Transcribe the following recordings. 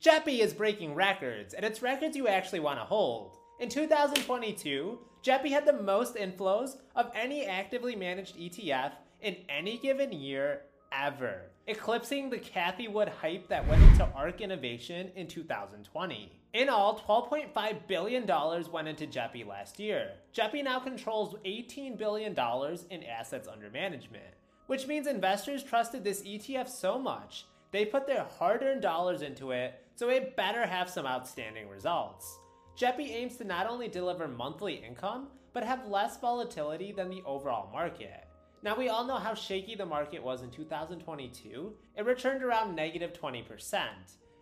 JEPI is breaking records, and it's records you actually want to hold. In 2022, JEPI had the most inflows of any actively managed ETF in any given year ever, eclipsing the Cathie Wood hype that went into ARK Innovation in 2020. In all, $12.5 billion went into JEPI last year. JEPI now controls $18 billion in assets under management, which means investors trusted this ETF so much, they put their hard earned dollars into it, so it better have some outstanding results. JEPI aims to not only deliver monthly income, but have less volatility than the overall market. Now, we all know how shaky the market was in 2022. It returned around negative 20%,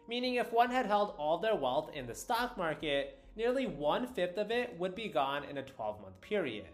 meaning if one had held all their wealth in the stock market, nearly one fifth of it would be gone in a 12 month period.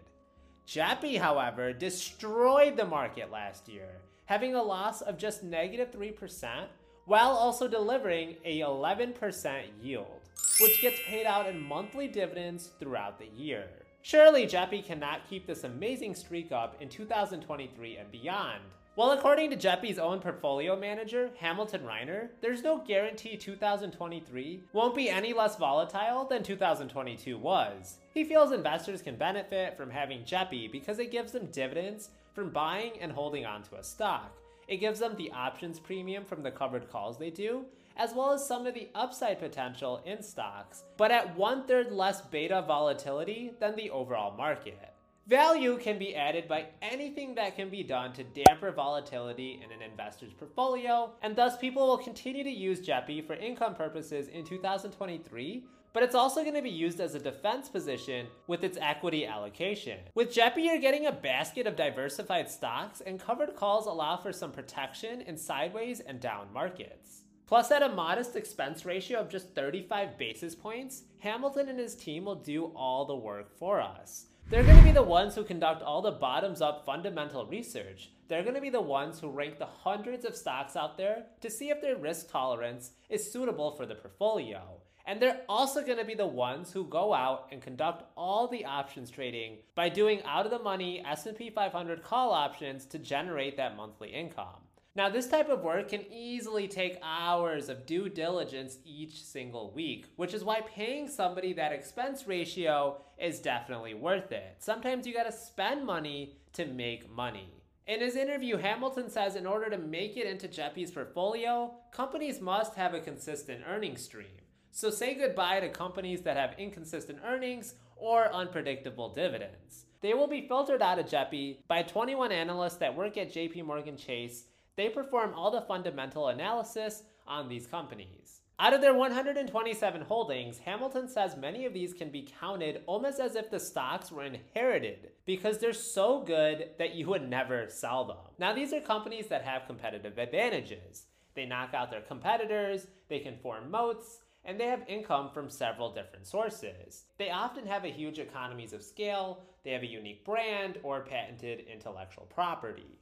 JEPI, however, destroyed the market last year, having a loss of just negative 3%, while also delivering a 11% yield, which gets paid out in monthly dividends throughout the year. Surely JEPI cannot keep this amazing streak up in 2023 and beyond. Well, according to JEPI's own portfolio manager, Hamilton Reiner, there's no guarantee 2023 won't be any less volatile than 2022 was. He feels investors can benefit from having JEPI because it gives them dividends from buying and holding onto a stock. It gives them the options premium from the covered calls they do, as well as some of the upside potential in stocks, but at one third less beta volatility than the overall market. Value can be added by anything that can be done to damper volatility in an investor's portfolio, and thus people will continue to use JEPI for income purposes in 2023 but it's also going to be used as a defense position with its equity allocation. With JEPI, you're getting a basket of diversified stocks, and covered calls allow for some protection in sideways and down markets. Plus, at a modest expense ratio of just 35 basis points, Hamilton and his team will do all the work for us. They're going to be the ones who conduct all the bottoms up fundamental research. They're going to be the ones who rank the hundreds of stocks out there to see if their risk tolerance is suitable for the portfolio. And they're also going to be the ones who go out and conduct all the options trading by doing out of the money S&P 500 call options to generate that monthly income. Now, this type of work can easily take hours of due diligence each single week, which is why paying somebody that expense ratio is definitely worth it. Sometimes you gotta spend money to make money. In his interview, Hamilton says in order to make it into JEPI's portfolio, companies must have a consistent earning stream. So say goodbye to companies that have inconsistent earnings or unpredictable dividends. They will be filtered out of JEPI by 21 analysts that work at JP Morgan Chase they perform all the fundamental analysis on these companies. Out of their 127 holdings, Hamilton says many of these can be counted almost as if the stocks were inherited because they're so good that you would never sell them. Now, these are companies that have competitive advantages. They knock out their competitors, they can form moats, and they have income from several different sources. They often have a huge economies of scale, they have a unique brand or patented intellectual property.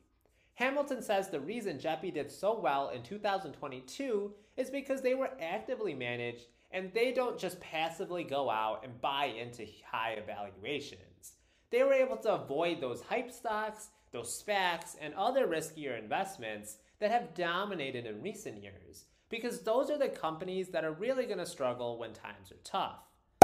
Hamilton says the reason JEPI did so well in 2022 is because they were actively managed and they don't just passively go out and buy into high evaluations. They were able to avoid those hype stocks, those SPACs, and other riskier investments that have dominated in recent years, because those are the companies that are really going to struggle when times are tough.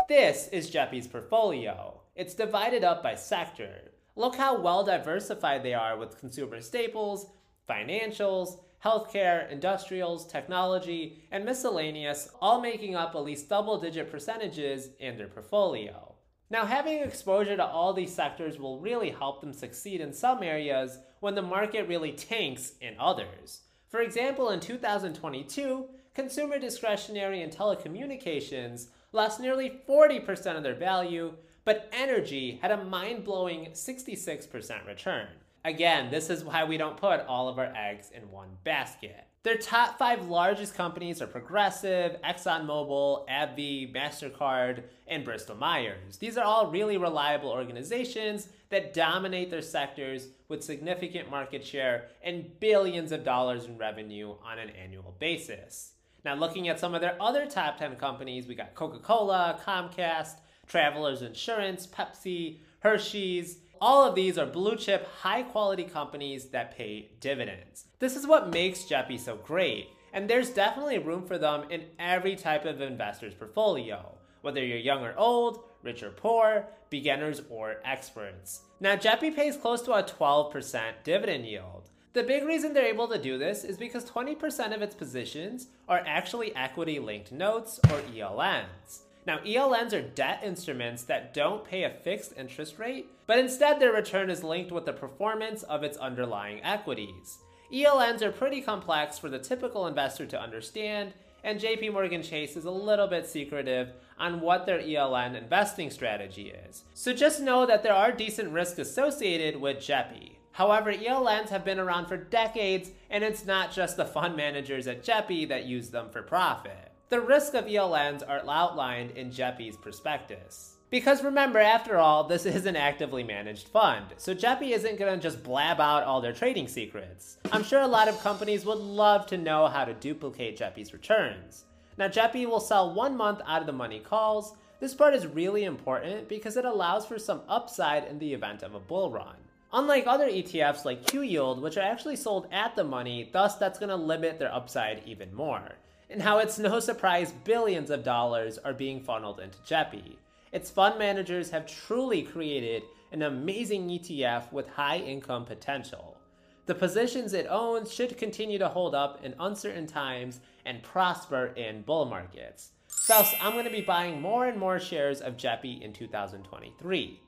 This is JEPI's portfolio. It's divided up by sector. Look how well diversified they are with consumer staples, financials, healthcare, industrials, technology, and miscellaneous, all making up at least double digit percentages in their portfolio. Now, having exposure to all these sectors will really help them succeed in some areas when the market really tanks in others. For example, in 2022, consumer discretionary and telecommunications lost nearly 40% of their value but energy had a mind blowing 66% return. Again, this is why we don't put all of our eggs in one basket. Their top five largest companies are Progressive, ExxonMobil, AbbVie, MasterCard, and Bristol Myers. These are all really reliable organizations that dominate their sectors with significant market share and billions of dollars in revenue on an annual basis. Now, looking at some of their other top 10 companies, we got Coca Cola, Comcast, Travelers Insurance, Pepsi, Hershey's. All of these are blue chip, high quality companies that pay dividends. This is what makes JEPI so great. And there's definitely room for them in every type of investor's portfolio, whether you're young or old, rich or poor, beginners or experts. Now, JEPI pays close to a 12% dividend yield. The big reason they're able to do this is because 20% of its positions are actually equity linked notes or ELNs. Now, ELNs are debt instruments that don't pay a fixed interest rate, but instead their return is linked with the performance of its underlying equities. ELNs are pretty complex for the typical investor to understand, and JP Morgan Chase is a little bit secretive on what their ELN investing strategy is. So just know that there are decent risks associated with JEPI. However, ELNs have been around for decades, and it's not just the fund managers at JEPI that use them for profit. The risks of ELNs are outlined in JEPI's prospectus. Because remember, after all, this is an actively managed fund, so JEPI isn't gonna just blab out all their trading secrets. I'm sure a lot of companies would love to know how to duplicate JEPI's returns. Now, JEPI will sell one month out of the money calls. This part is really important because it allows for some upside in the event of a bull run. Unlike other ETFs like Q Yield, which are actually sold at the money, thus that's gonna limit their upside even more and how it's no surprise billions of dollars are being funneled into JEPI. Its fund managers have truly created an amazing ETF with high income potential. The positions it owns should continue to hold up in uncertain times and prosper in bull markets. Thus, I'm going to be buying more and more shares of JEPI in 2023.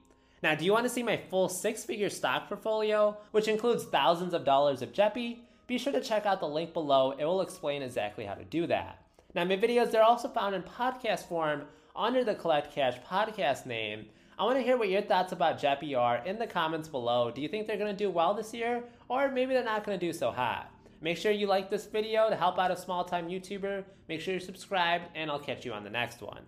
Now, do you want to see my full six figure stock portfolio, which includes thousands of dollars of JEPI? Be sure to check out the link below. It will explain exactly how to do that. Now, my videos, they're also found in podcast form under the Collect Cash podcast name. I want to hear what your thoughts about JEPI are in the comments below. Do you think they're going to do well this year? Or maybe they're not going to do so hot? Make sure you like this video to help out a small time YouTuber. Make sure you're subscribed, and I'll catch you on the next one.